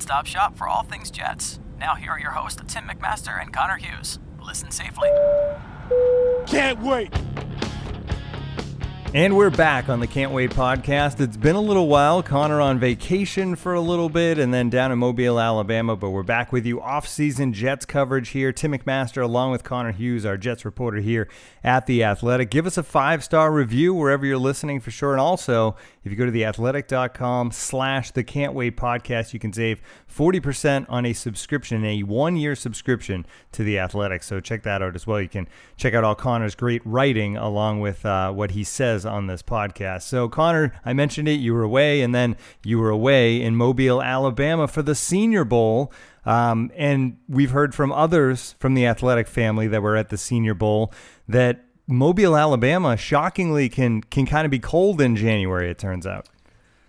your nonstop shop for all things Jets. Now, here are your hosts, Tim McMaster and Connor Hughes. Listen safely. Can't wait. And we're back on the Can't Wait podcast. It's been a little while. Connor on vacation for a little bit and then down in Mobile, Alabama, but we're back with you off-season Jets coverage here. Tim McMaster along with Connor Hughes, our Jets reporter here at The Athletic. Give us a five-star review wherever you're listening for sure. And also, if you go to theathletic.com slash the Can't Wait podcast, you can save 40% on a subscription, a one-year subscription to The Athletic. So check that out as well. You can check out all Connor's great writing along with uh, what he says on this podcast. So, Connor, I mentioned it. You were away, and then you were away in Mobile, Alabama for the Senior Bowl. Um, and we've heard from others from the athletic family that were at the Senior Bowl that Mobile, Alabama, shockingly can can kind of be cold in January. It turns out.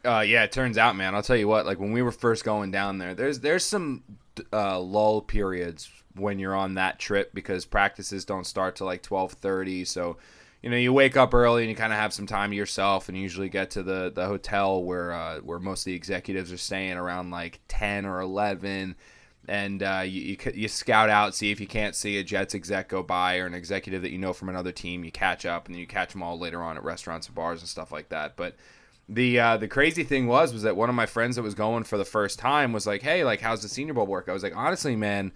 Uh, yeah, it turns out, man. I'll tell you what. Like when we were first going down there, there's there's some uh, lull periods when you're on that trip because practices don't start till like twelve thirty. So you know, you wake up early and you kind of have some time to yourself, and you usually get to the the hotel where uh, where most of the executives are staying around like ten or eleven, and uh, you, you, you scout out, see if you can't see a Jets exec go by or an executive that you know from another team. You catch up, and then you catch them all later on at restaurants and bars and stuff like that. But the uh, the crazy thing was was that one of my friends that was going for the first time was like, "Hey, like, how's the Senior Bowl work?" I was like, "Honestly, man."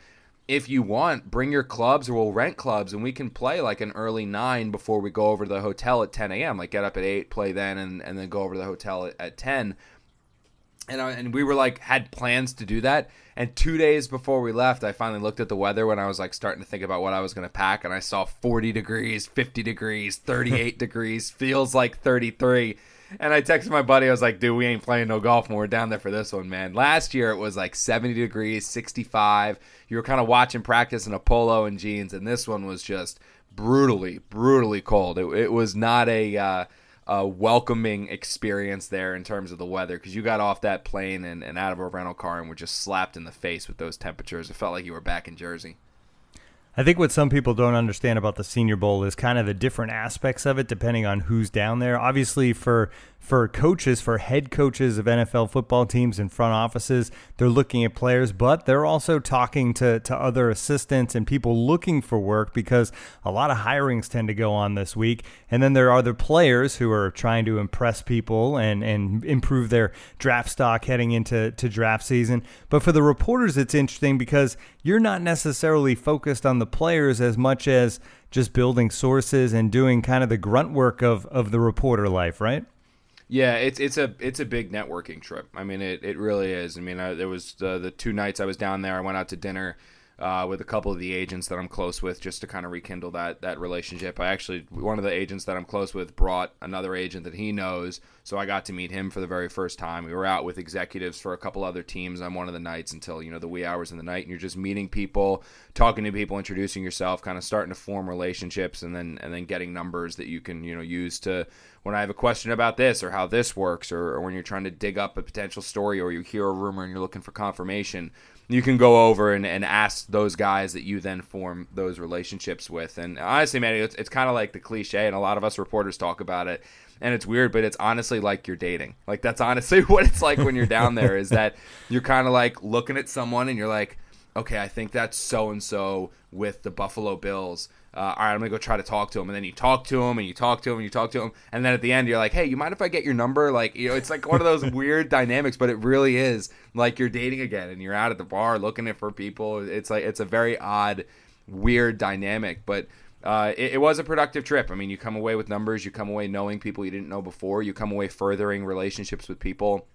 If you want, bring your clubs or we'll rent clubs and we can play like an early nine before we go over to the hotel at 10 a.m. Like get up at eight, play then, and, and then go over to the hotel at, at 10. And, I, and we were like, had plans to do that. And two days before we left, I finally looked at the weather when I was like starting to think about what I was going to pack. And I saw 40 degrees, 50 degrees, 38 degrees, feels like 33 and I texted my buddy. I was like, dude, we ain't playing no golf when we're down there for this one, man. Last year it was like 70 degrees, 65. You were kind of watching practice in a polo and jeans, and this one was just brutally, brutally cold. It, it was not a, uh, a welcoming experience there in terms of the weather because you got off that plane and, and out of a rental car and were just slapped in the face with those temperatures. It felt like you were back in Jersey. I think what some people don't understand about the Senior Bowl is kind of the different aspects of it depending on who's down there. Obviously, for for coaches, for head coaches of NFL football teams and front offices, they're looking at players, but they're also talking to, to other assistants and people looking for work because a lot of hirings tend to go on this week. And then there are the players who are trying to impress people and, and improve their draft stock heading into to draft season. But for the reporters, it's interesting because you're not necessarily focused on the players as much as just building sources and doing kind of the grunt work of, of the reporter life, right? Yeah, it's it's a it's a big networking trip. I mean, it, it really is. I mean, I, there was the, the two nights I was down there. I went out to dinner uh, with a couple of the agents that I'm close with, just to kind of rekindle that that relationship. I actually one of the agents that I'm close with brought another agent that he knows, so I got to meet him for the very first time. We were out with executives for a couple other teams on one of the nights until you know the wee hours in the night, and you're just meeting people, talking to people, introducing yourself, kind of starting to form relationships, and then and then getting numbers that you can you know use to when I have a question about this or how this works, or, or when you're trying to dig up a potential story or you hear a rumor and you're looking for confirmation you can go over and, and ask those guys that you then form those relationships with. And honestly, man, it's, it's kind of like the cliche, and a lot of us reporters talk about it. And it's weird, but it's honestly like you're dating. Like that's honestly what it's like when you're down there. Is that you're kind of like looking at someone and you're like, okay, I think that's so and so with the Buffalo Bills uh, all right, I'm gonna go try to talk to him, and then you talk to him, and you talk to him, and you talk to him, and then at the end you're like, hey, you mind if I get your number? Like, you know, it's like one of those weird dynamics, but it really is like you're dating again, and you're out at the bar looking for people. It's like it's a very odd, weird dynamic, but. Uh, it, it, was a productive trip. I mean, you come away with numbers, you come away knowing people you didn't know before, you come away furthering relationships with people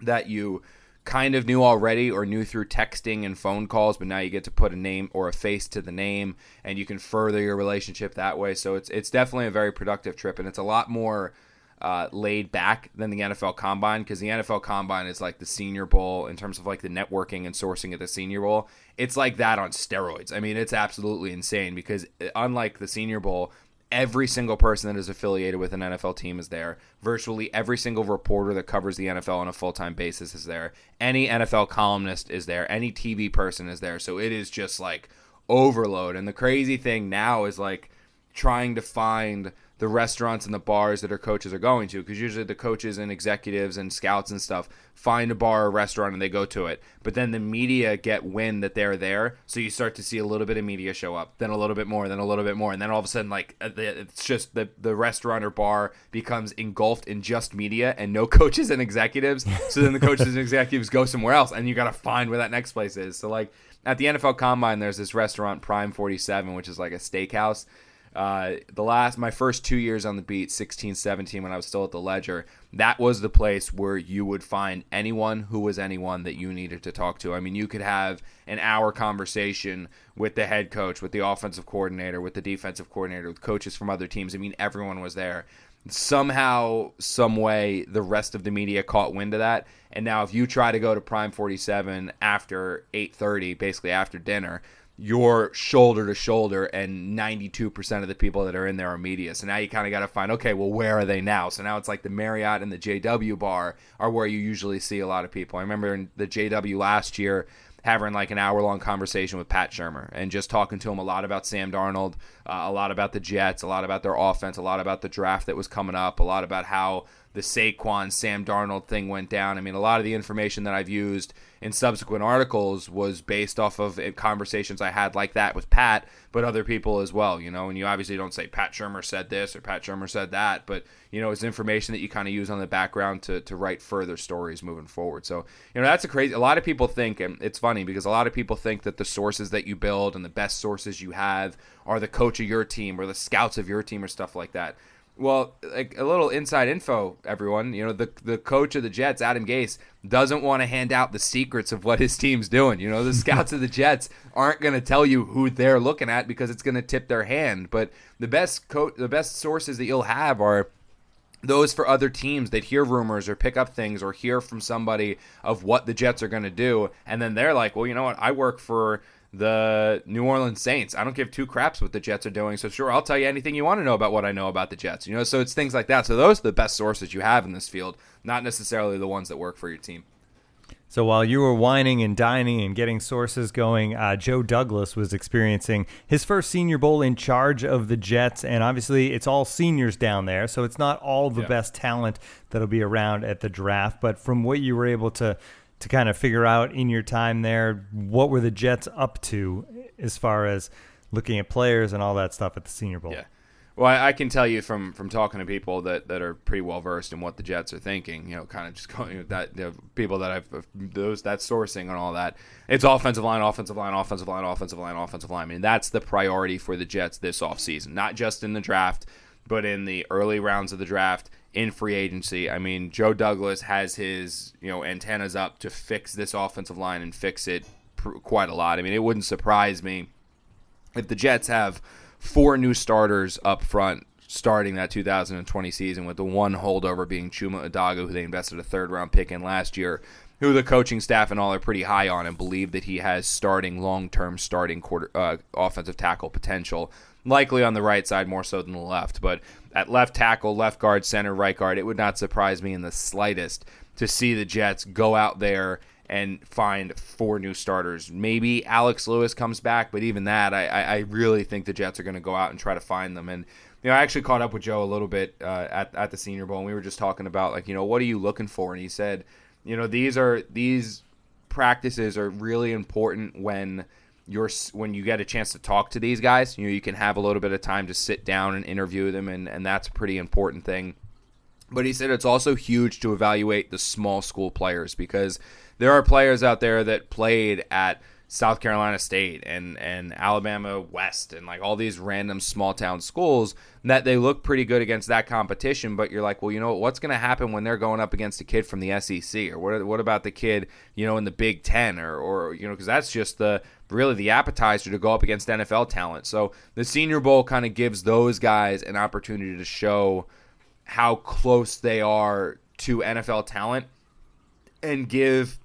that you kind of knew already or knew through texting and phone calls, but now you get to put a name or a face to the name and you can further your relationship that way. So it's it's definitely a very productive trip and it's a lot more uh, laid back than the NFL Combine because the NFL Combine is like the Senior Bowl in terms of like the networking and sourcing at the Senior Bowl. It's like that on steroids. I mean, it's absolutely insane because uh, unlike the Senior Bowl, every single person that is affiliated with an NFL team is there. Virtually every single reporter that covers the NFL on a full time basis is there. Any NFL columnist is there. Any TV person is there. So it is just like overload. And the crazy thing now is like trying to find the restaurants and the bars that our coaches are going to because usually the coaches and executives and scouts and stuff find a bar or restaurant and they go to it. But then the media get wind that they're there so you start to see a little bit of media show up then a little bit more then a little bit more and then all of a sudden like uh, it's just the the restaurant or bar becomes engulfed in just media and no coaches and executives. So then the coaches and executives go somewhere else and you got to find where that next place is. So like at the NFL Combine, there's this restaurant Prime 47, which is like a steakhouse uh, the last my first two years on the beat 16 17 when i was still at the ledger that was the place where you would find anyone who was anyone that you needed to talk to. I mean you could have an hour conversation with the head coach with the offensive coordinator with the defensive coordinator with coaches from other teams. I mean everyone was there. Somehow some way the rest of the media caught wind of that. And now if you try to go to prime 47 after 8.30 basically after dinner you're shoulder to shoulder and 92% of the people that are in there are media. So now you kind of got to find, okay, well, where are they now? So now it's like the Marriott and the JW bar are where you usually see a lot of people. I remember in the JW last year having like an hour long conversation with Pat Shurmur and just talking to him a lot about Sam Darnold, uh, a lot about the Jets, a lot about their offense, a lot about the draft that was coming up, a lot about how the Saquon Sam Darnold thing went down. I mean, a lot of the information that I've used in subsequent articles was based off of conversations I had like that with Pat, but other people as well, you know. And you obviously don't say Pat Shurmur said this or Pat Shurmur said that, but you know, it's information that you kind of use on the background to, to write further stories moving forward. So, you know, that's a crazy. A lot of people think, and it's funny because a lot of people think that the sources that you build and the best sources you have are the coach of your team or the scouts of your team or stuff like that. Well, like a little inside info, everyone. You know, the the coach of the Jets, Adam Gase, doesn't want to hand out the secrets of what his team's doing. You know, the scouts of the Jets aren't going to tell you who they're looking at because it's going to tip their hand. But the best co- the best sources that you'll have are those for other teams that hear rumors or pick up things or hear from somebody of what the Jets are going to do, and then they're like, well, you know what? I work for the New Orleans Saints. I don't give two craps what the Jets are doing. So sure, I'll tell you anything you want to know about what I know about the Jets. You know, so it's things like that. So those are the best sources you have in this field, not necessarily the ones that work for your team. So while you were whining and dining and getting sources going, uh, Joe Douglas was experiencing his first Senior Bowl in charge of the Jets, and obviously it's all seniors down there, so it's not all the yeah. best talent that'll be around at the draft. But from what you were able to to kind of figure out in your time there what were the Jets up to as far as looking at players and all that stuff at the Senior Bowl. Yeah. Well, I, can tell you from from talking to people that, that are pretty well versed in what the Jets are thinking. You know, kind of just going with that you know, people that I've those that sourcing and all that. It's offensive line, offensive line, offensive line, offensive line, offensive line. I mean, that's the priority for the Jets this offseason. Not just in the draft, but in the early rounds of the draft in free agency. I mean, Joe Douglas has his you know antennas up to fix this offensive line and fix it pr- quite a lot. I mean, it wouldn't surprise me if the Jets have four new starters up front starting that 2020 season with the one holdover being Chuma Edoga, who they invested a third round pick in last year, who the coaching staff and all are pretty high on and believe that he has starting long term starting quarter uh, offensive tackle potential likely on the right side more so than the left. But at left tackle, left guard, center, right guard, it would not surprise me in the slightest to see the Jets go out there and find four new starters. Maybe Alex Lewis comes back, but even that, I, I really think the Jets are going to go out and try to find them. And you know, I actually caught up with Joe a little bit uh, at at the Senior Bowl, and we were just talking about like, you know, what are you looking for? And he said, you know, these are these practices are really important when you're when you get a chance to talk to these guys, you know, you can have a little bit of time to sit down and interview them, and, and that's a pretty important thing. But he said it's also huge to evaluate the small school players because there are players out there that played at – South Carolina State and and Alabama West and like all these random small town schools that they look pretty good against that competition but you're like well you know what's going to happen when they're going up against a kid from the SEC or what what about the kid you know in the Big 10 or or you know cuz that's just the really the appetizer to go up against NFL talent. So the Senior Bowl kind of gives those guys an opportunity to show how close they are to NFL talent and give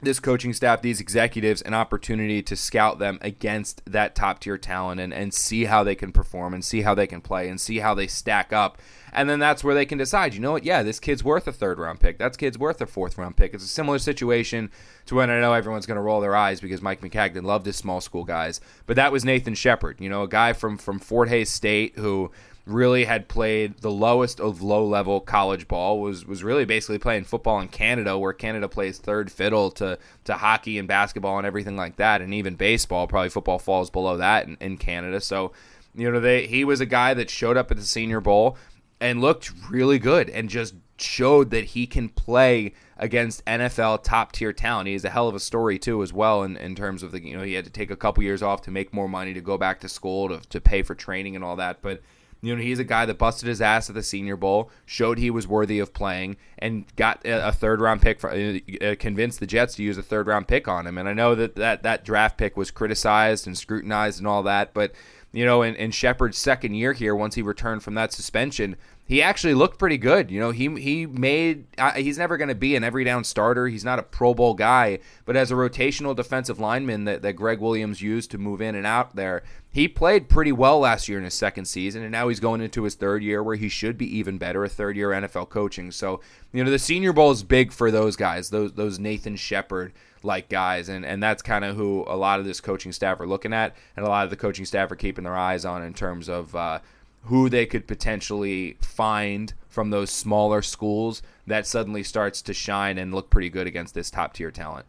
this coaching staff, these executives, an opportunity to scout them against that top tier talent and, and see how they can perform and see how they can play and see how they stack up. And then that's where they can decide, you know what, yeah, this kid's worth a third round pick. That kid's worth a fourth round pick. It's a similar situation to when I know everyone's going to roll their eyes because Mike Maccagnan loved his small school guys. But that was Nathan Shepard, you know, a guy from, from Fort Hays State who really had played the lowest of low level college ball was was really basically playing football in Canada where Canada plays third fiddle to to hockey and basketball and everything like that and even baseball probably football falls below that in, in Canada so you know they he was a guy that showed up at the senior bowl and looked really good and just showed that he can play against NFL top tier talent. He a hell of a story too, as well, in, in terms of the you know he had to take a couple years off to make more money to go back to school to to pay for training and all that, but you know, he's a guy that busted his ass at the Senior Bowl, showed he was worthy of playing, and got a, third round pick. For, uh, uh, convinced the Jets to use a third round pick on him. And I know that that, that draft pick was criticized and scrutinized and all that, but you know, in, in Shepard's second year here, once he returned from that suspension, he actually looked pretty good. You know, he he made uh, he's never going to be an every down starter. He's not a Pro Bowl guy, but as a rotational defensive lineman that, that Gregg Williams used to move in and out there, he played pretty well last year in his second season, and now he's going into his third year where he should be even better, a third year NFL coaching. So, you know, the Senior Bowl is big for those guys, those those Nathan Shepard like guys, and and that's kind of who a lot of this coaching staff are looking at, and a lot of the coaching staff are keeping their eyes on in terms of. Uh, who they could potentially find from those smaller schools that suddenly starts to shine and look pretty good against this top tier talent.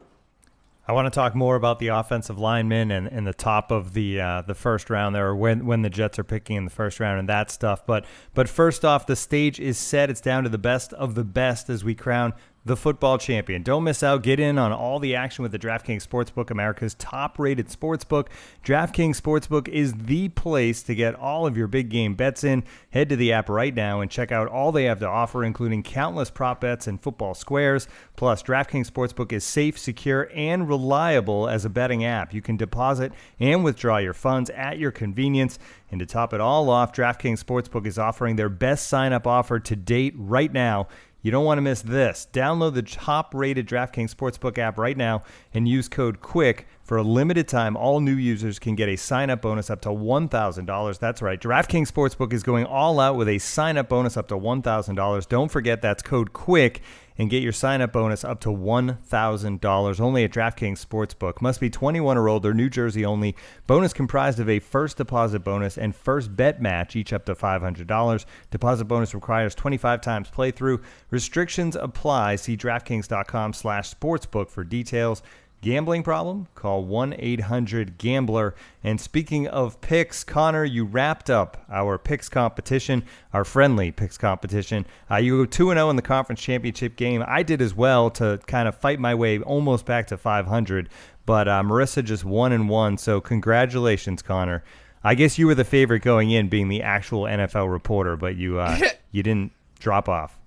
I want to talk more about the offensive linemen and, and the top of the uh, the first round there, when when the Jets are picking in the first round and that stuff. But but first off, the stage is set. It's down to the best of the best as we crown the football champion. Don't miss out. Get in on all the action with the DraftKings Sportsbook, America's top rated sportsbook. DraftKings Sportsbook is the place to get all of your big game bets in. Head to the app right now and check out all they have to offer, including countless prop bets and football squares. Plus, DraftKings Sportsbook is safe, secure, and reliable as a betting app. You can deposit and withdraw your funds at your convenience. And to top it all off, DraftKings Sportsbook is offering their best sign up offer to date right now. You don't want to miss this. Download the top rated DraftKings Sportsbook app right now and use code QUICK. For a limited time, all new users can get a sign up bonus up to $1,000. That's right. DraftKings Sportsbook is going all out with a sign up bonus up to $1,000. Don't forget that's code QUICK and get your sign up bonus up to $1,000 only at DraftKings Sportsbook. Must be 21 or older, New Jersey only. Bonus comprised of a first deposit bonus and first bet match, each up to $500. Deposit bonus requires 25 times playthrough. Restrictions apply. See DraftKings.com slash sportsbook for details. Gambling problem? Call 1 800 Gambler. And speaking of picks, Connor, you wrapped up our picks competition, our friendly picks competition. Uh, you go 2 0 in the conference championship game. I did as well to kind of fight my way almost back to 500. But uh, Marissa just 1 and 1. So congratulations, Connor. I guess you were the favorite going in, being the actual NFL reporter, but you uh, you didn't drop off.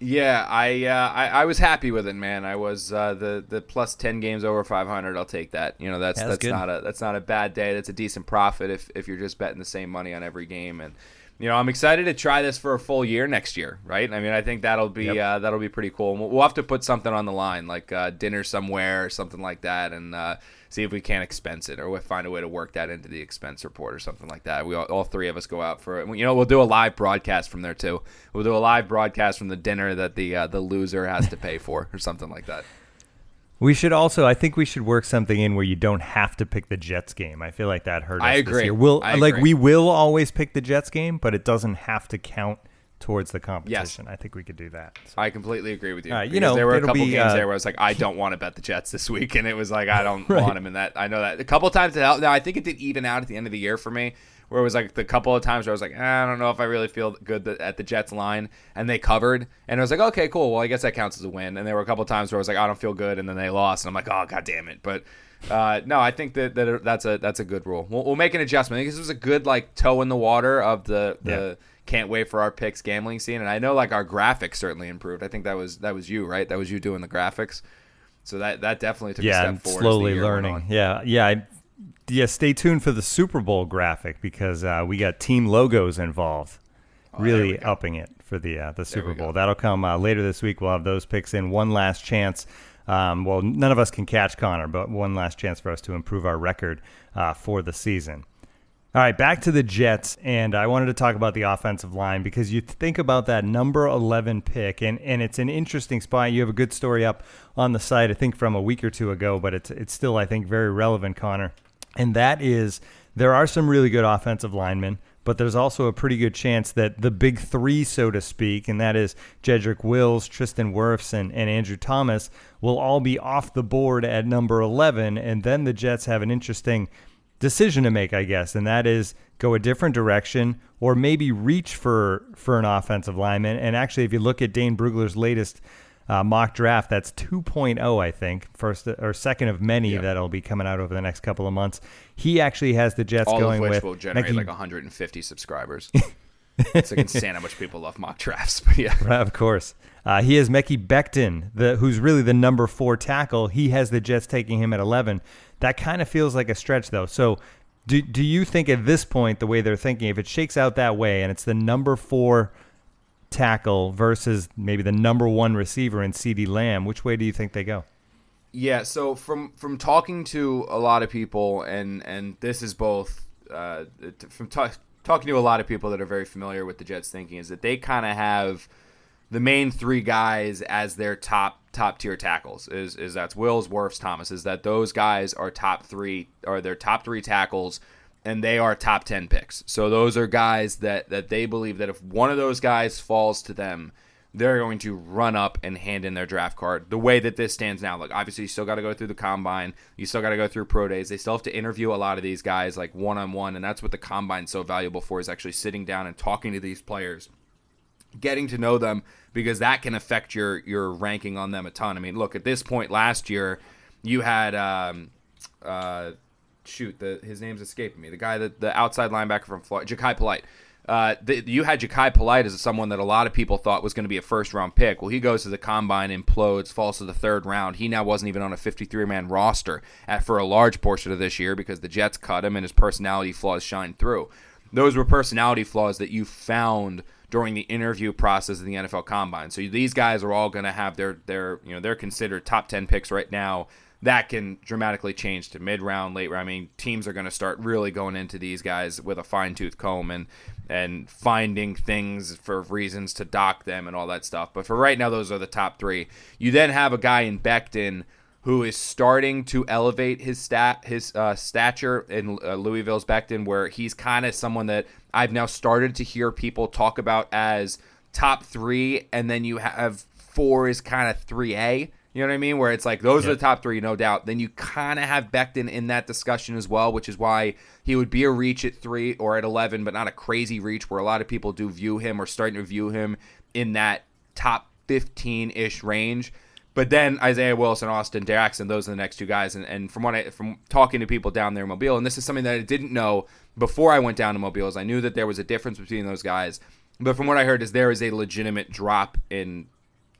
Yeah, I, uh, I, I was happy with it, man. I was uh, the the plus ten games over five hundred. I'll take that. You know, that's that's, that's not a that's not a bad day. That's a decent profit if if you're just betting the same money on every game. And you know, I'm excited to try this for a full year next year. Right? I mean, I think that'll be yep. uh, that'll be pretty cool. We'll, we'll, have to put something on the line, like uh, dinner somewhere or something like that, and uh, see if we can't expense it or we'll find a way to work that into the expense report or something like that. We all, all, three of us go out for it. You know, we'll do a live broadcast from there too. We'll do a live broadcast from the dinner that the uh, the loser has to pay for or something like that. We should also, I think we should work something in where you don't have to pick the Jets game. I feel like that hurt us I agree. this year. We'll I like agree. we will always pick the Jets game, but it doesn't have to count towards the competition. Yes. I think we could do that. So. I completely agree with you. Uh, you know, there were a couple be, games uh, there where I was like, I don't want to bet the Jets this week, and it was like, I don't Right. want them in that. I know that a couple times. It helped. Now I think it did even out at the end of the year for me, where it was like the couple of times where I was like, eh, I don't know if I really feel good at the Jets line, and they covered, and I was like, okay, cool. Well, I guess that counts as a win. And there were a couple of times where I was like, I don't feel good, and then they lost, and I'm like, oh god damn it, but. Uh, no, I think that, that that's a that's a good rule. We'll, we'll make an adjustment. I think this was a good like toe in the water of the the Yeah. Can't wait for our picks gambling scene. And I know like our graphics certainly improved. I think that was that was you, right? That was you doing the graphics. So that that definitely took a yeah, step forward. slowly learning. Yeah, yeah, I, yeah. Stay tuned for the Super Bowl graphic because uh, we got team logos involved, Oh, really upping it for the uh, the Super. Bowl. That'll come uh, later this week. We'll have those picks in one last chance. Um, well, none of us can catch Connor, but one last chance for us to improve our record uh, for the season. All right, back to the Jets, and I wanted to talk about the offensive line because you think about that number 11 pick, and, and it's an interesting spot. You have a good story up on the site, I think from a week or two ago, but it's it's still, I think, very relevant, Connor. And that is there are some really good offensive linemen, but there's also a pretty good chance that the big three, so to speak, and that is Jedrick Wills, Tristan Wirfs, and, and Andrew Thomas, will all be off the board at number 11, and then the Jets have an interesting – decision to make, I guess, and that is go a different direction or maybe reach for for an offensive lineman. And actually, if you look at Dane Brugler's latest uh, mock draft, that's 2.0, I think, first or second of many yeah. that'll be coming out over the next couple of months. He actually has the Jets All going of which with will generate like 150 subscribers. it's like insane how much people love mock drafts, but yeah, right, of course. Uh, he has Mekhi Becton, the, who's really the number four tackle. He has the Jets taking him at 11. That kind of feels like a stretch, though. So, do, do you think at this point, the way they're thinking, if it shakes out that way and it's the number four tackle versus maybe the number one receiver in CD Lamb, which way do you think they go? Yeah, so from from talking to a lot of people, and and this is both uh, from t- talking to a lot of people that are very familiar with the Jets' thinking, is that they kind of have the main three guys as their top top tier tackles is is that's Wills, Wirfs, Thomas. Is that those guys are top three or their top three tackles, and they are top ten picks. So those are guys that that they believe that if one of those guys falls to them, they're going to run up and hand in their draft card. The way that this stands now, like obviously you still got to go through the combine, you still got to go through pro days. They still have to interview a lot of these guys like one on one, and that's what the combine's so valuable for is actually sitting down and talking to these players getting to know them because that can affect your your ranking on them a ton. I mean, look at this point last year, you had um, uh, shoot the his name's escaping me. The guy that the outside linebacker from Florida, Jachai Polite. Uh, the, you had Jachai Polite as someone that a lot of people thought was going to be a first round pick. Well, he goes to the combine, implodes, falls to the third round. He now wasn't even on a 53 man roster at, for a large portion of this year because the Jets cut him and his personality flaws shine through. Those were personality flaws that you found during the interview process of the NFL Combine. So these guys are all going to have their their you know they're considered top ten picks right now. That can dramatically change to mid round, late round. I mean, teams are going to start really going into these guys with a fine tooth comb and and finding things for reasons to dock them and all that stuff. But for right now, those are the top three. You then have a guy in Becton who is starting to elevate his stat his uh, stature in uh, Louisville's Becton, where he's kind of someone that I've now started to hear people talk about as top three, and then you have four is kind of three A. You know what I mean? Where it's like those are the top three, no doubt. Then you kind of have Becton in that discussion as well, which is why he would be a reach at three or at eleven, but not a crazy reach. Where a lot of people do view him or starting to view him in that top fifteen ish range. But then Isaiah Wilson, Austin Jackson, those are the next two guys. And, and from what I from talking to people down there in Mobile, and this is something that I didn't know before I went down to Mobile, is I knew that there was a difference between those guys. But from what I heard, is there is a legitimate drop in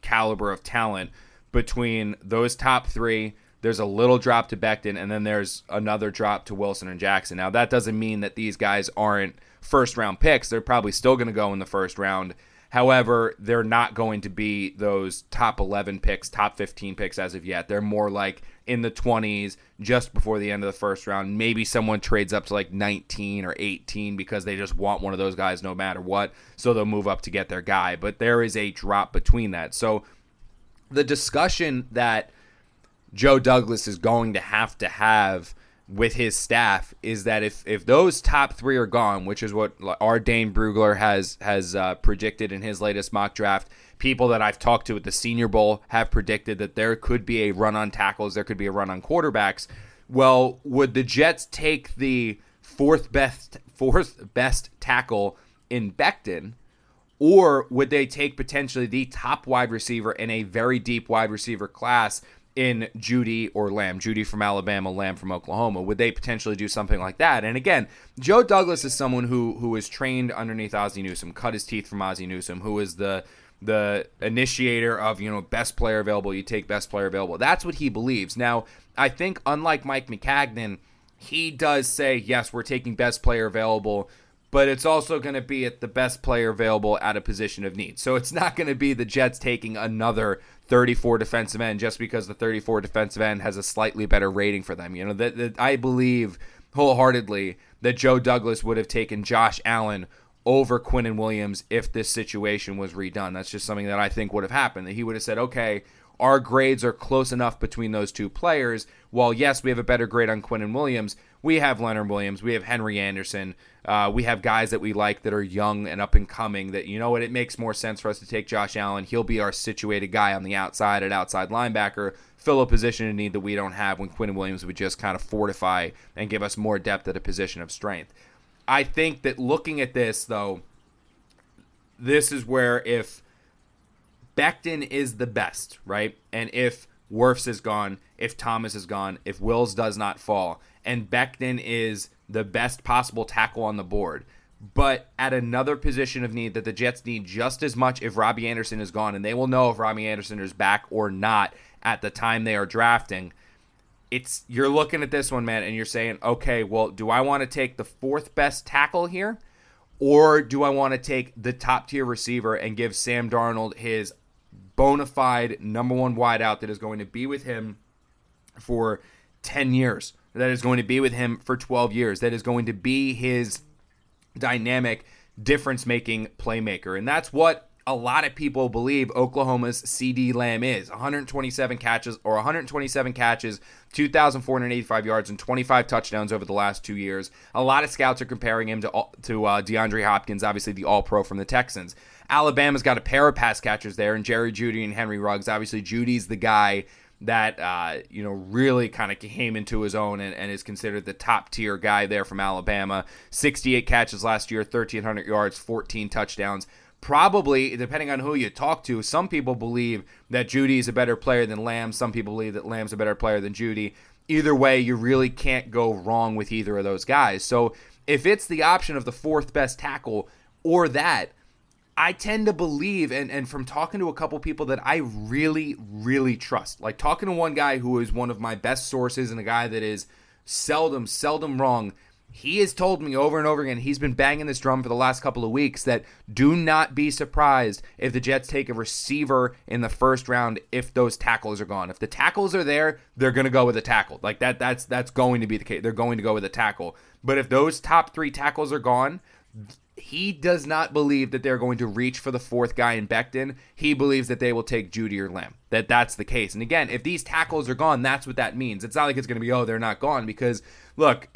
caliber of talent between those top three. There's a little drop to Becton, and then there's another drop to Wilson and Jackson. Now that doesn't mean that these guys aren't first round picks. They're probably still going to go in the first round However, they're not going to be those top 11 picks, top 15 picks as of yet. They're more like in the 20s, just before the end of the first round. Maybe someone trades up to like 19 or 18 because they just want one of those guys no matter what. So they'll move up to get their guy. But there is a drop between that. So the discussion that Joe Douglas is going to have to have with his staff is that if if those top three are gone, which is what our Dane Brugler has has uh, predicted in his latest mock draft, people that I've talked to at the Senior Bowl have predicted that there could be a run on tackles, there could be a run on quarterbacks. Well, would the Jets take the fourth best fourth best tackle in Becton? Or would they take potentially the top wide receiver in a very deep wide receiver class in Jeudy or Lamb, Jeudy from Alabama, Lamb from Oklahoma? Would they potentially do something like that? And again, Joe Douglas is someone who who was trained underneath Ozzie Newsome, cut his teeth from Ozzie Newsome, who is the the initiator of you know best player available. You take best player available. That's what he believes. Now, I think unlike Mike Maccagnan, he does say yes, we're taking best player available but it's also going to be at the best player available at a position of need. So it's not going to be the Jets taking another 34 defensive end just because the 34 defensive end has a slightly better rating for them. You know, that, that I believe wholeheartedly that Joe Douglas would have taken Josh Allen over Quinnen Williams if this situation was redone. That's just something that I think would have happened. That he would have said, okay, our grades are close enough between those two players. While yes, we have a better grade on Quinnen Williams, we have Leonard Williams, we have Henry Anderson, uh, we have guys that we like that are young and up and coming. That you know what, it makes more sense for us to take Josh Allen. He'll be our situated guy on the outside at outside linebacker, fill a position in need that we don't have when Quinnen Williams would just kind of fortify and give us more depth at a position of strength. I think that looking at this though, this is where if Becton is the best, right? And if Wirfs is gone, if Thomas is gone, if Wills does not fall, and Becton is the best possible tackle on the board, but at another position of need that the Jets need just as much if Robbie Anderson is gone, and they will know if Robbie Anderson is back or not at the time they are drafting. It's you're looking at this one, man, and you're saying, okay, well, do I want to take the fourth best tackle here? Or do I want to take the top tier receiver and give Sam Darnold his bona fide number one wideout that is going to be with him for 10 years, that is going to be with him for 12 years, that is going to be his dynamic, difference making playmaker. And that's what a lot of people believe Oklahoma's CD Lamb is 127 catches or 127 catches, 2,485 yards, and 25 touchdowns over the last two years. A lot of scouts are comparing him to, to uh, DeAndre Hopkins, obviously the all pro from the Texans. Alabama's got a pair of pass catchers there, and Jerry Jeudy and Henry Ruggs. Obviously, Jeudy's the guy that uh, you know really kind of came into his own and, and, is considered the top tier guy there from Alabama. 68 catches last year, 1,300 yards, 14 touchdowns. Probably, depending on who you talk to, some people believe that Jeudy is a better player than Lamb. Some people believe that Lamb's a better player than Jeudy. Either way, you really can't go wrong with either of those guys. So if it's the option of the fourth best tackle or that, I tend to believe, and, and from talking to a couple people that I really, really trust, like talking to one guy who is one of my best sources and a guy that is seldom, seldom wrong. He has told me over and over again, he's been banging this drum for the last couple of weeks that do not be surprised if the Jets take a receiver in the first round if those tackles are gone. If the tackles are there, they're going to go with a tackle. Like that that's that's going to be the case. They're going to go with a tackle. But if those top 3 tackles are gone, he does not believe that they're going to reach for the fourth guy in Becton. He believes that they will take Jeudy or Lamb. That that's the case. And again, if these tackles are gone, that's what that means. It's not like it's going to be oh they're not gone because look,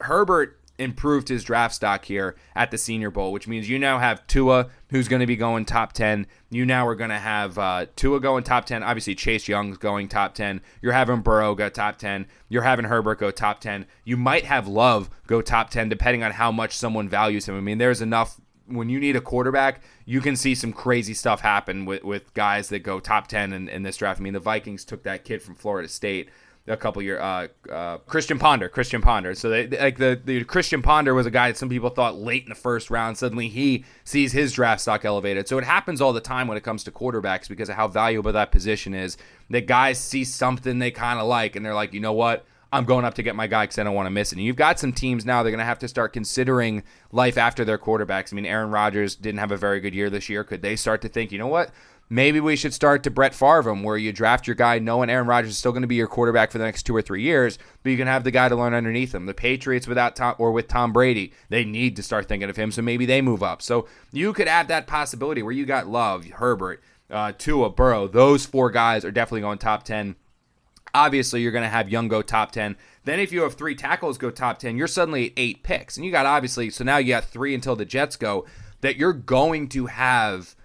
Herbert improved his draft stock here at the Senior Bowl, which means you now have Tua, who's going to be going top 10. You now are going to have uh, Tua going top 10. Obviously, Chase Young's going top 10. You're having Burrow go top 10. You're having Herbert go top 10. You might have Love go top 10, depending on how much someone values him. I mean, there's enough. When you need a quarterback, you can see some crazy stuff happen with, with guys that go top 10 in, in this draft. I mean, the Vikings took that kid from Florida State a couple years. Uh, uh, Christian Ponder, Christian Ponder. So they, like the, the Christian Ponder was a guy that some people thought late in the first round. Suddenly he sees his draft stock elevated. So it happens all the time when it comes to quarterbacks because of how valuable that position is. That guys see something they kind of like and they're like, you know what? I'm going up to get my guy because I don't want to miss it. And you've got some teams now they're going to have to start considering life after their quarterbacks. I mean, Aaron Rodgers didn't have a very good year this year. Could they start to think, you know what? Maybe we should start to Brett Favre where you draft your guy knowing Aaron Rodgers is still going to be your quarterback for the next two or three years, but you can have the guy to learn underneath him. The Patriots without Tom or with Tom Brady, they need to start thinking of him, so maybe they move up. So you could add that possibility where you got Love, Herbert, uh, Tua, Burrow. Those four guys are definitely going top ten. Obviously, you're going to have Young go top 10. Then, if you have three tackles go top 10, you're suddenly at eight picks. And you got obviously, so now you got three until the Jets go, that you're going to have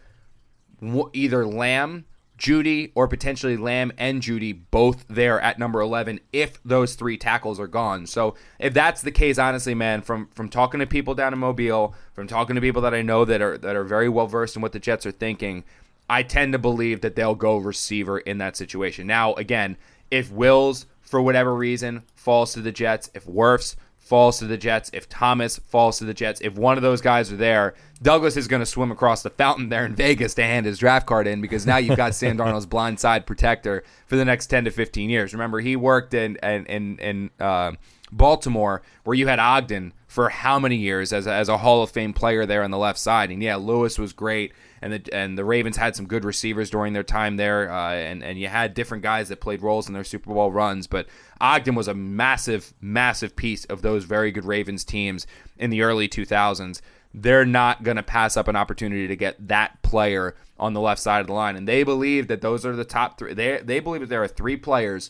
either Lamb, Jeudy, or potentially Lamb and Jeudy both there at number 11 if those three tackles are gone. So if that's the case, honestly, man, from from talking to people down in Mobile, from talking to people that I know that are that are very well versed in what the Jets are thinking, I tend to believe that they'll go receiver in that situation. Now, again, if Wills for whatever reason falls to the Jets, if Wirfs falls to the Jets, if Thomas falls to the Jets, if one of those guys are there, Douglas is going to swim across the fountain there in Vegas to hand his draft card in because now you've got Sam Darnold's blind side protector for the next 10 to 15 years. Remember, he worked in in in, in uh, Baltimore, where you had Ogden for how many years as a, as a Hall of Fame player there on the left side, and yeah, Lewis was great, and the and the Ravens had some good receivers during their time there, uh, and and you had different guys that played roles in their Super Bowl runs, but Ogden was a massive, massive piece of those very good Ravens teams in the early 2000s. They're not going to pass up an opportunity to get that player on the left side of the line, and they believe that those are the top three. They they believe that there are three players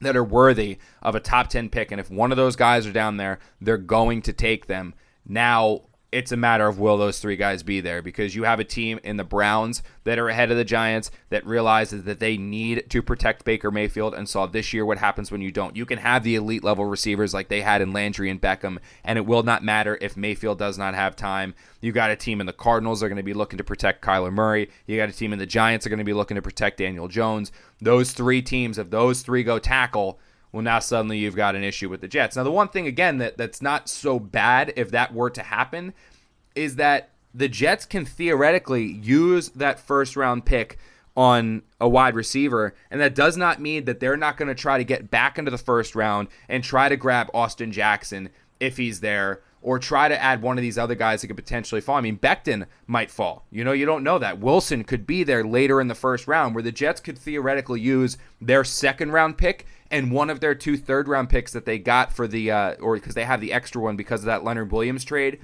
that are worthy of a top 10 pick. And if one of those guys are down there, they're going to take them. Now, it's a matter of will those three guys be there because you have a team in the Browns that are ahead of the Giants that realizes that they need to protect Baker Mayfield and saw this year what happens when you don't. You can have the elite level receivers like they had in Landry and Beckham, and it will not matter if Mayfield does not have time. You got a team in the Cardinals are going to be looking to protect Kyler Murray. You got a team in the Giants are going to be looking to protect Daniel Jones. Those three teams, if those three go tackle, well, now suddenly you've got an issue with the Jets. Now, the one thing, again, that, that's not so bad if that were to happen is that the Jets can theoretically use that first round pick on a wide receiver, and that does not mean that they're not going to try to get back into the first round and try to grab Austin Jackson if he's there or try to add one of these other guys that could potentially fall. I mean, Becton might fall. You know, you don't know that. Wilson could be there later in the first round where the Jets could theoretically use their second round pick and one of their two third round picks that they got for the, uh, or because they have the extra one because of that Leonard Williams trade.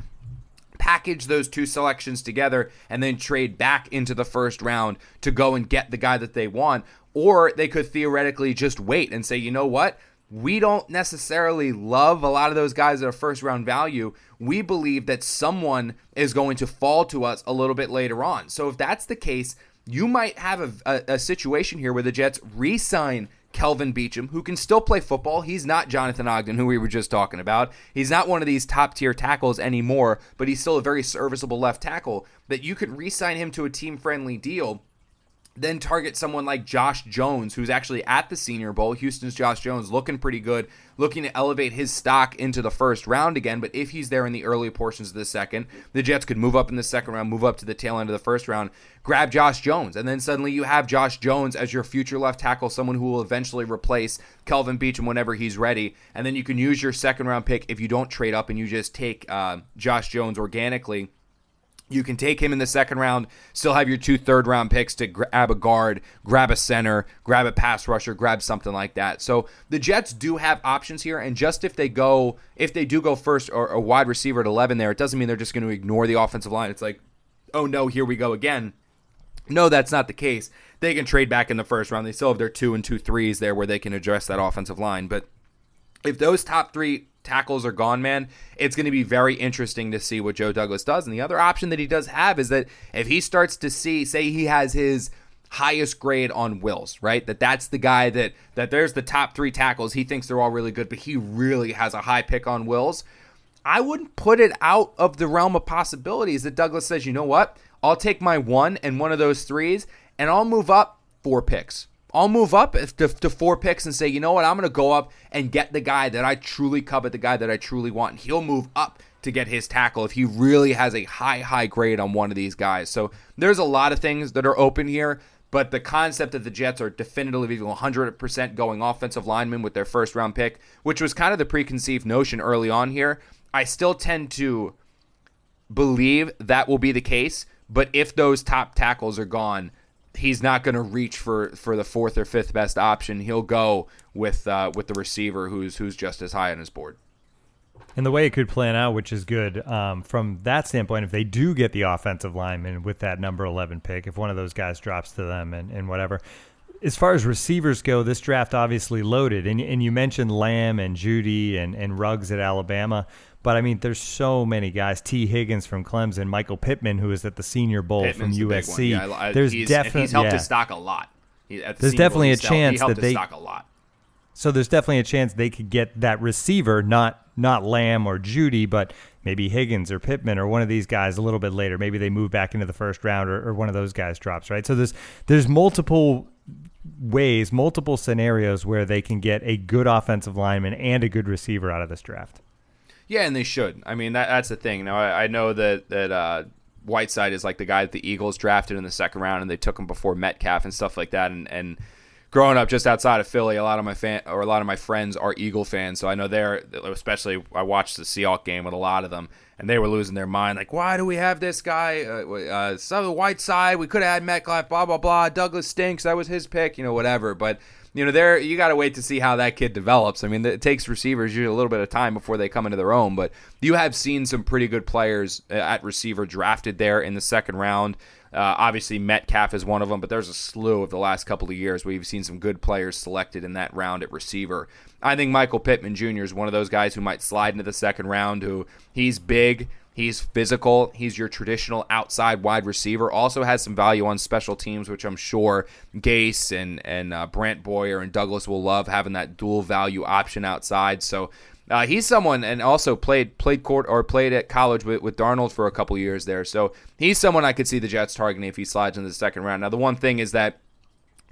Package those two selections together and then trade back into the first round to go and get the guy that they want. Or they could theoretically just wait and say, you know what? we don't necessarily love a lot of those guys that are first round value. We believe that someone is going to fall to us a little bit later on. So if that's the case, you might have a, a, a situation here where the Jets re sign Kelvin Beachum, who can still play football. He's not Jonathan Ogden, who we were just talking about. He's not one of these top tier tackles anymore, but he's still a very serviceable left tackle. That you could re sign him to a team friendly deal then target someone like Josh Jones, who's actually at the Senior Bowl. Houston's Josh Jones looking pretty good, looking to elevate his stock into the first round again. But if he's there in the early portions of the second, the Jets could move up in the second round, move up to the tail end of the first round, grab Josh Jones. And then suddenly you have Josh Jones as your future left tackle, someone who will eventually replace Kelvin Beachum whenever he's ready. And then you can use your second round pick if you don't trade up and you just take uh, Josh Jones organically you can take him in the second round, still have your two third round picks to grab a guard, grab a center, grab a pass rusher, grab something like that. So the Jets do have options here, and just if they go, if they do go first or a wide receiver at 11 there, it doesn't mean they're just going to ignore the offensive line. It's like, oh no, here we go again. No, that's not the case. They can trade back in the first round. They still have their two and two threes there where they can address that offensive line. But if those top three tackles are gone, man, it's going to be very interesting to see what Joe Douglas does. And the other option that he does have is that if he starts to see, say, he has his highest grade on Wills, right? That that's the guy that that there's the top three tackles. He thinks they're all really good, but he really has a high pick on Wills. I wouldn't put it out of the realm of possibilities that Douglas says, you know what? I'll take my one and one of those threes, and I'll move up four picks I'll move up to, to, four picks and say, you know what, I'm going to go up and get the guy that I truly covet, the guy that I truly want. And he'll move up to get his tackle if he really has a high, high grade on one of these guys. So there's a lot of things that are open here. But the concept that the Jets are definitively 100% going offensive linemen with their first round pick, which was kind of the preconceived notion early on here, I still tend to believe that will be the case. But if those top tackles are gone, he's not going to reach for for the fourth or fifth best option. He'll go with uh, with the receiver who's who's just as high on his board. And the way it could plan out, which is good um, from that standpoint, if they do get the offensive lineman with that number 11 pick, if one of those guys drops to them and, and whatever. As far as receivers go, this draft obviously loaded. And, and you mentioned Lamb and Jeudy and, and Ruggs at Alabama. But I mean, there's so many guys. Tee Higgins from Clemson, Michael Pittman, who is at the Senior Bowl Pittman's from the USC. Yeah, I, there's definitely he's helped yeah. his stock a lot. He, the there's definitely a chance that they stock a lot. So there's definitely a chance they could get that receiver, not not Lamb or Jeudy, but maybe Higgins or Pittman or one of these guys a little bit later. Maybe they move back into the first round or, or one of those guys drops, right? So there's there's multiple ways, multiple scenarios where they can get a good offensive lineman and a good receiver out of this draft. Yeah, and they should. I mean, that, that's the thing. Now, I, I know that that uh, Whiteside is like the guy that the Eagles drafted in the second round, and they took him before Metcalf and stuff like that. And, and growing up just outside of Philly, a lot of my fan or a lot of my friends are Eagle fans, so I know they're especially. I watched the Seahawks game with a lot of them, and they were losing their mind. Like, why do we have this guy? Uh, uh, some of the white we could have had Metcalf. Blah blah blah. Douglas stinks. That was his pick. You know, whatever. But you know, there you got to wait to see how that kid develops. I mean, it takes receivers usually a little bit of time before they come into their own. But you have seen some pretty good players uh, at receiver drafted there in the second round. Uh, obviously, Metcalf is one of them, but there's a slew of the last couple of years where you've seen some good players selected in that round at receiver. I think Michael Pittman Jr. is one of those guys who might slide into the second round. Who he's big, he's physical, he's your traditional outside wide receiver. Also has some value on special teams, which I'm sure Gase and and uh, Brant Boyer and Douglas will love having that dual value option outside. So uh, he's someone, and also played played court or played at college with, with Darnold for a couple years there. So he's someone I could see the Jets targeting if he slides into the second round. Now the one thing is that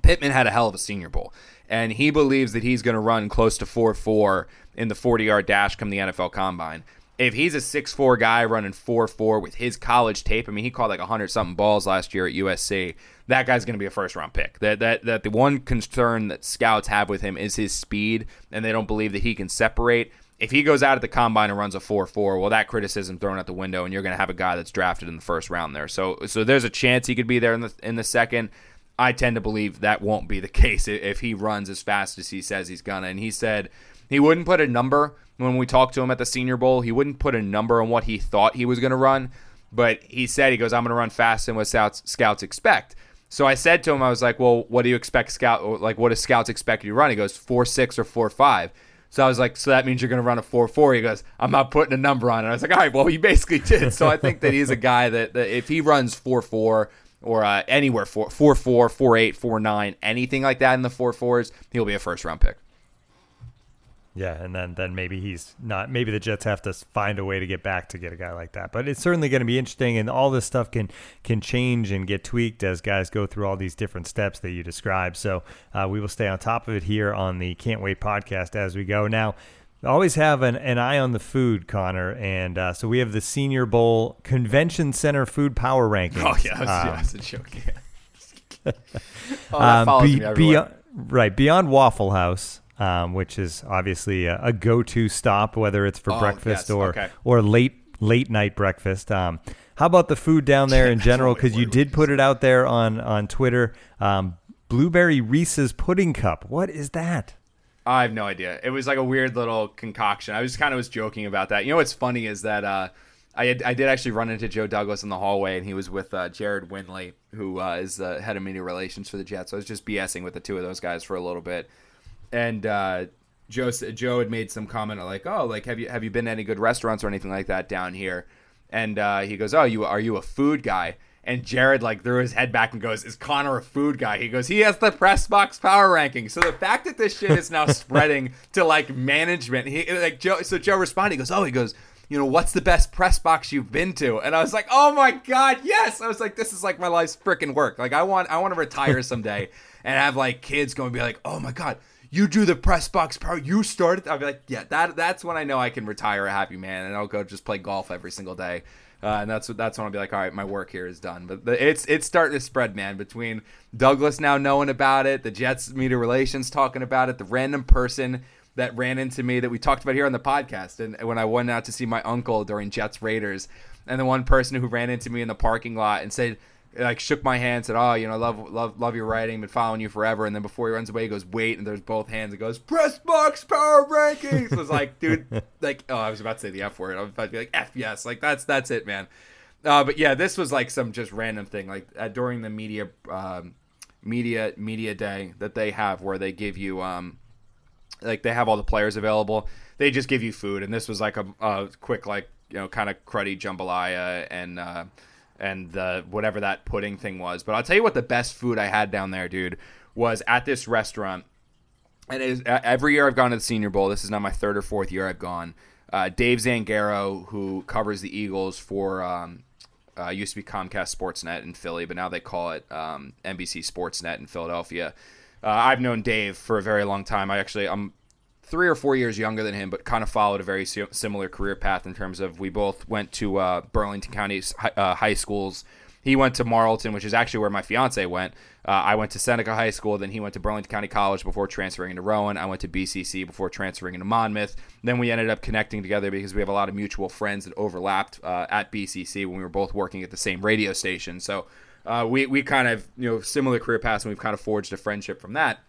Pittman had a hell of a Senior Bowl, and he believes that he's going to run close to four four in the forty yard dash come the NFL Combine. If he's a six four guy running four four with his college tape, I mean he caught like hundred something balls last year at USC. That guy's going to be a first round pick. That that that the one concern that scouts have with him is his speed, and they don't believe that he can separate if he goes out at the combine and runs a 4-4, well, that criticism thrown out the window, and you're going to have a guy that's drafted in the first round there. So, so there's a chance he could be there in the in the second. I tend to believe that won't be the case if he runs as fast as he says he's gonna. And he said he wouldn't put a number when we talked to him at the Senior Bowl. He wouldn't put a number on what he thought he was going to run, but he said he goes, "I'm going to run fast and what scouts expect." So I said to him, I was like, "Well, what do you expect scout? Like, what do scouts expect you to run?" He goes, four six or four five. So I was like, so that means you're going to run a 4 4. He goes, I'm not putting a number on it. I was like, all right, well, he basically did. So I think that he's a guy that, that if he runs 4 4 or uh, anywhere 4 4 4, 4 8, 4 9, anything like that in the 4 4s, he'll be a first round pick. Yeah, and then then maybe he's not. Maybe the Jets have to find a way to get back to get a guy like that. But it's certainly going to be interesting, and all this stuff can can change and get tweaked as guys go through all these different steps that you described. So uh, we will stay on top of it here on the Can't Wait podcast as we go. Now, always have an, an eye on the food, Connor, and uh, so we have the Senior Bowl Convention Center food power rankings. Oh yeah, that's, um, yeah, that's a joke. Yeah. oh, um, be, beyond, right beyond Waffle House um, which is obviously a, a, go-to stop, whether it's for oh, breakfast yes. or okay. or late late night breakfast. Um, how about the food down there in general? Because you did put it out there on on Twitter. Um, blueberry Reese's pudding cup. What is that? I have no idea. It was like a weird little concoction. I was kind of was joking about that. You know what's funny is that uh, I had, I did actually run into Joe Douglas in the hallway, and he was with uh, Jared Winley, who uh, is the head of media relations for the Jets. So I was just BSing with the two of those guys for a little bit and uh, Joe Joe had made some comment like, "Oh, like have you have you been to any good restaurants or anything like that down here?" And uh, he goes, "Oh, you are you a food guy?" And Jared like threw his head back and goes, "Is Connor a food guy?" He goes, "He has the press box power ranking." So the fact that this shit is now spreading to like management, he like Joe. So Joe responded. He goes, "Oh, he goes." You know what's the best press box you've been to? And I was like, "Oh my god, yes!" I was like, "This is like my life's freaking work. Like, I want, I want to retire someday and have like kids going to be like, oh my god, you do the press box part. You started. I'll be like, yeah, that that's when I know I can retire a happy man, and I'll go just play golf every single day. Uh, and that's that's when I'll be like, all right, my work here is done. But the, it's it's starting to spread, man. Between Douglas now knowing about it, the Jets media relations talking about it, the random person that ran into me that we talked about here on the podcast, and when I went out to see my uncle during Jets Raiders, and the one person who ran into me in the parking lot and said like shook my hand, said, "Oh, you know, I love love love your writing, been following you forever." And then before he runs away, he goes, "Wait!" And there's both hands. It goes, "Press box power rankings." I was like, dude, like, oh, I was about to say the f word. I was about to be like, "F yes," like that's that's it, man. Uh, but yeah, this was like some just random thing, like uh, during the media um, media media day that they have, where they give you um, like they have all the players available. They just give you food, and this was like a, a quick like you know kind of cruddy jambalaya and. Uh, and the whatever that pudding thing was. But I'll tell you what the best food I had down there, dude, was at this restaurant. And every year I've gone to the Senior Bowl. This is now my third or fourth year I've gone. Uh, Dave Zangaro, who covers the Eagles for um, uh, used to be Comcast Sportsnet in Philly, but now they call it um, NBC Sportsnet in Philadelphia. Uh, I've known Dave for a very long time. I actually I'm three or four years younger than him, but kind of followed a very similar career path in terms of we both went to uh, Burlington County uh, high schools he went to Marlton, which is actually where my fiance went. Uh, I went to Seneca High School. Then he went to Burlington County College before transferring to Rowan. I went to BCC before transferring into Monmouth. Then we ended up connecting together because we have a lot of mutual friends that overlapped uh, at BCC when we were both working at the same radio station. So uh, we we kind of you know similar career paths, and we've kind of forged a friendship from that.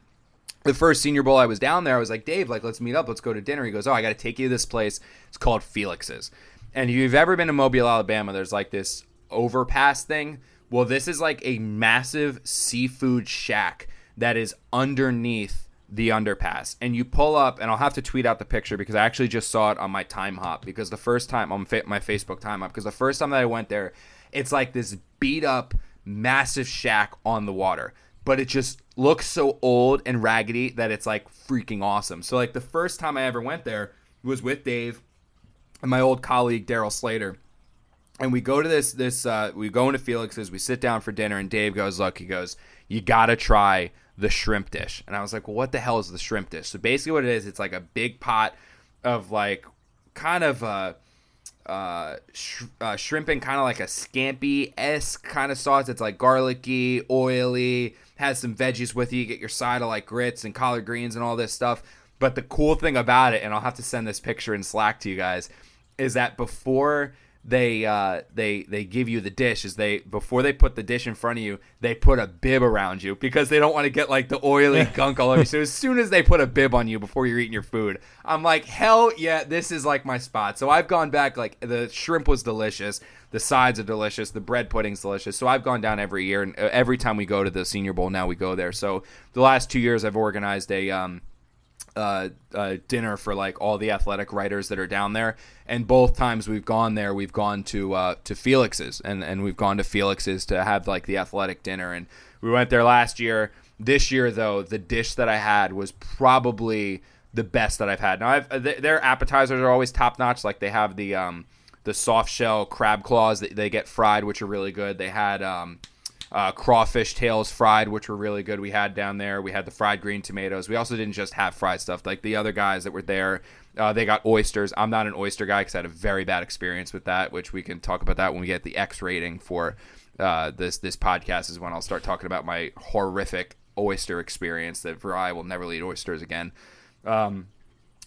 The first Senior Bowl I was down there, I was like, Dave, like let's meet up, let's go to dinner. He goes, Oh, I got to take you to this place. It's called Felix's. And if you've ever been to Mobile, Alabama, there's like this overpass thing. Well, this is like a massive seafood shack that is underneath the underpass. And you pull up, and I'll have to tweet out the picture because I actually just saw it on my time hop. Because the first time on my Facebook time hop, because the first time that I went there, it's like this beat up, massive shack on the water. But it just looks so old and raggedy that it's like freaking awesome. So, like, the first time I ever went there was with Dave and my old colleague, Darryl Slater and we go to this this uh, we go into Felix's. We sit down for dinner, and Dave goes, "Look," he goes, "You gotta try the shrimp dish." And I was like, "Well, what the hell is the shrimp dish?" So basically, what it is, it's like a big pot of like kind of uh, uh, sh- uh shrimp and kind of like a scampi esque kind of sauce. It's like garlicky, oily, has some veggies with you. You get your side of like grits and collard greens and all this stuff. But the cool thing about it, and I'll have to send this picture in Slack to you guys, is that before they uh, they they give you the dish is they before they put the dish in front of you they put a bib around you because they don't want to get like the oily gunk all over you. So as soon as they put a bib on you before you're eating your food, I'm like hell yeah, this is like my spot. So I've gone back like the shrimp was delicious, the sides are delicious, the bread pudding's delicious. So I've gone down every year and uh, every time we go to the Senior Bowl now we go there. So the last two years I've organized a um, uh, uh, dinner for like all the athletic writers that are down there. And both times we've gone there, we've gone to uh, to Felix's, and and we've gone to Felix's to have like the athletic dinner. And we went there last year. This year, though, the dish that I had was probably the best that I've had. Now, I've, their appetizers are always top notch. Like they have the um, the soft shell crab claws that they get fried, which are really good. They had um, uh, crawfish tails fried, which were really good. We had down there. We had the fried green tomatoes. We also didn't just have fried stuff. Like the other guys that were there, uh, they got oysters. I'm not an oyster guy because I had a very bad experience with that, which we can talk about that when we get the X rating for uh, this this podcast. Is when I'll start talking about my horrific oyster experience that for I will never eat oysters again. Um,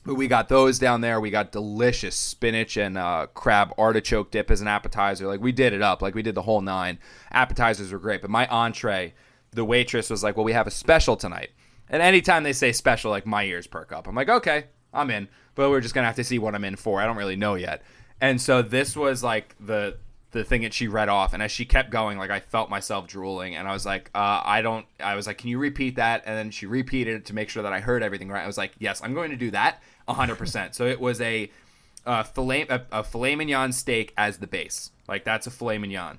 but we got those down there. We got delicious spinach and uh, crab artichoke dip as an appetizer. Like we did it up. Like we did the whole nine. Appetizers were great, but my entree, the waitress was like, "Well, we have a special tonight." And anytime they say special, like my ears perk up. I'm like, "Okay, I'm in." But we're just gonna have to see what I'm in for. I don't really know yet. And so this was like the the thing that she read off and as she kept going like i felt myself drooling and i was like uh, i don't i was like can you repeat that and then she repeated it to make sure that i heard everything right i was like yes i'm going to do that 100%. so it was a, filet, a, a filet mignon steak as the base. Like that's a filet mignon.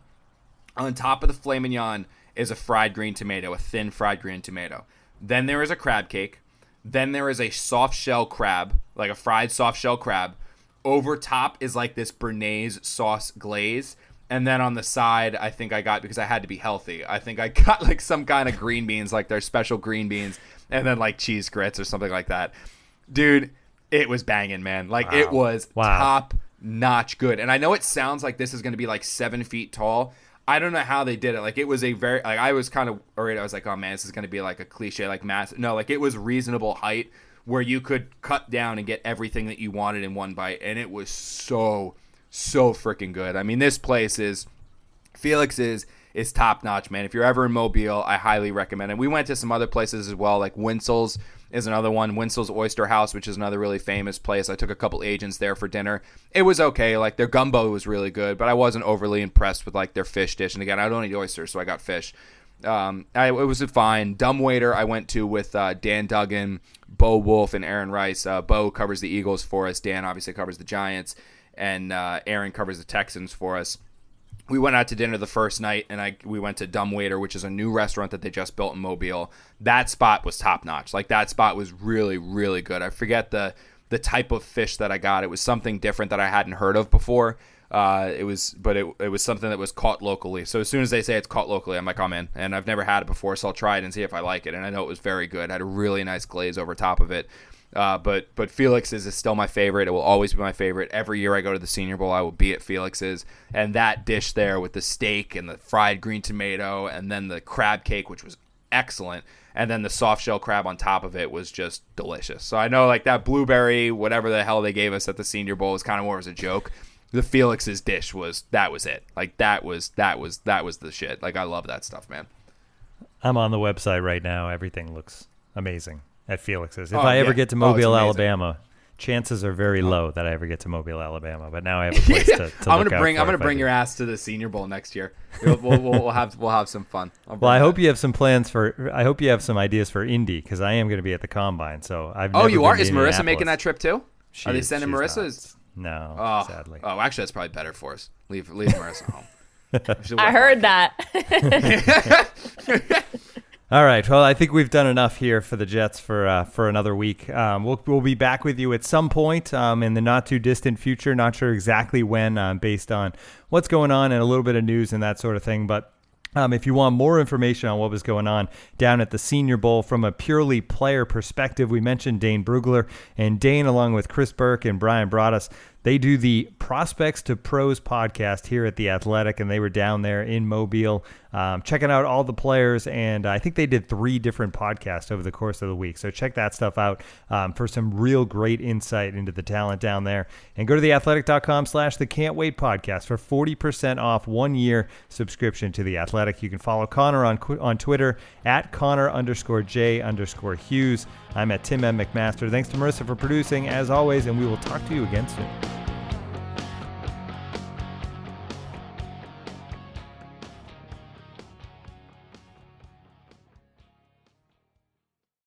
On top of the filet mignon is a fried green tomato, a thin fried green tomato. Then there is a crab cake. Then there is a soft shell crab, like a fried soft shell crab. Over top is like this béarnaise sauce glaze. And then on the side, I think I got because I had to be healthy. I think I got like some kind of green beans, like their special green beans, and then like cheese grits or something like that. Dude, it was banging, man. Like wow. it was wow. top notch good. And I know it sounds like this is going to be like seven feet tall. I don't know how they did it. Like it was a very like I was kind of worried. I was like, oh man, this is going to be like a cliche, like mass. No, like it was reasonable height where you could cut down and get everything that you wanted in one bite, and it was so so freaking good. I mean, this place is Felix is is top notch, man. If you're ever in Mobile, I highly recommend it. We went to some other places as well, like Wintzell's is another one. Wintzell's Oyster House, which is another really famous place. I took a couple agents there for dinner. It was okay. Like their gumbo was really good, but I wasn't overly impressed with like their fish dish. And again, I don't eat oysters, so I got fish. Um, I, it was fine. Dumb waiter I went to with uh, Dan Duggan, Bo Wulf, and Aaron Reiss. Uh, Bo covers the Eagles for us. Dan obviously covers the Giants, and uh, Aaron covers the Texans for us we went out to dinner the first night and I we went to Dumb Waiter, which is a new restaurant that they just built in Mobile. That spot was top notch. Like that spot was really really good. I forget the the type of fish that I got. It was something different that I hadn't heard of before. Uh, it was, but it, it was something that was caught locally. So as soon as they say it's caught locally, I'm like, I'm in. And I've never had it before, so I'll try it and see if I like it. And I know it was very good. Had a really nice glaze over top of it. Uh, but but Felix's is still my favorite. It will always be my favorite. Every year I go to the Senior Bowl, I will be at Felix's, and that dish there with the steak and the fried green tomato, and then the crab cake, which was excellent, and then the soft shell crab on top of it was just delicious. So I know like that blueberry, whatever the hell they gave us at the Senior Bowl, was kind of more as a joke. The Felix's dish was that was it. Like that was that was that was the shit. Like I love that stuff, man. I'm on the website right now. Everything looks amazing at Felix's. If Oh, I ever yeah. get to Oh, Mobile, amazing. Alabama, chances are very uh-huh. low that I ever get to Mobile, Alabama. But now I have a place to, to I'm look gonna out bring for I'm gonna bring your ass to the Senior Bowl next year. We'll, we'll, we'll, we'll have we'll have some fun. I'll Well, I that. hope you have some plans for. I hope you have some ideas for Indy because I am going to be at the combine. So I've. Oh, you are? Is Marissa making that trip too? She are they sending she's Marissa? not. No, Oh, sadly. oh, actually, that's probably better for us. Leave leave Marissa home. I heard that. All right. Well, I think we've done enough here for the Jets for uh, for another week. Um, we'll we'll be back with you at some point um, in the not too distant future. Not sure exactly when, um, based on what's going on and a little bit of news and that sort of thing. But um, if you want more information on what was going on down at the Senior Bowl from a purely player perspective, we mentioned Dane Brugler and Dane, along with Chris Burke and Bryan Broaddus. They do the Prospects to Pros podcast here at the Athletic, and they were down there in Mobile um, checking out all the players. And I think they did three different podcasts over the course of the week. So check that stuff out um, for some real great insight into the talent down there. And go to theathletic.com slash the Can't Wait podcast for 40% off one year subscription to the Athletic. You can follow Connor on, on Twitter at Connor underscore J underscore Hughes. I'm at Tim M. McMaster. Thanks to Marissa for producing, as always, and we will talk to you again soon.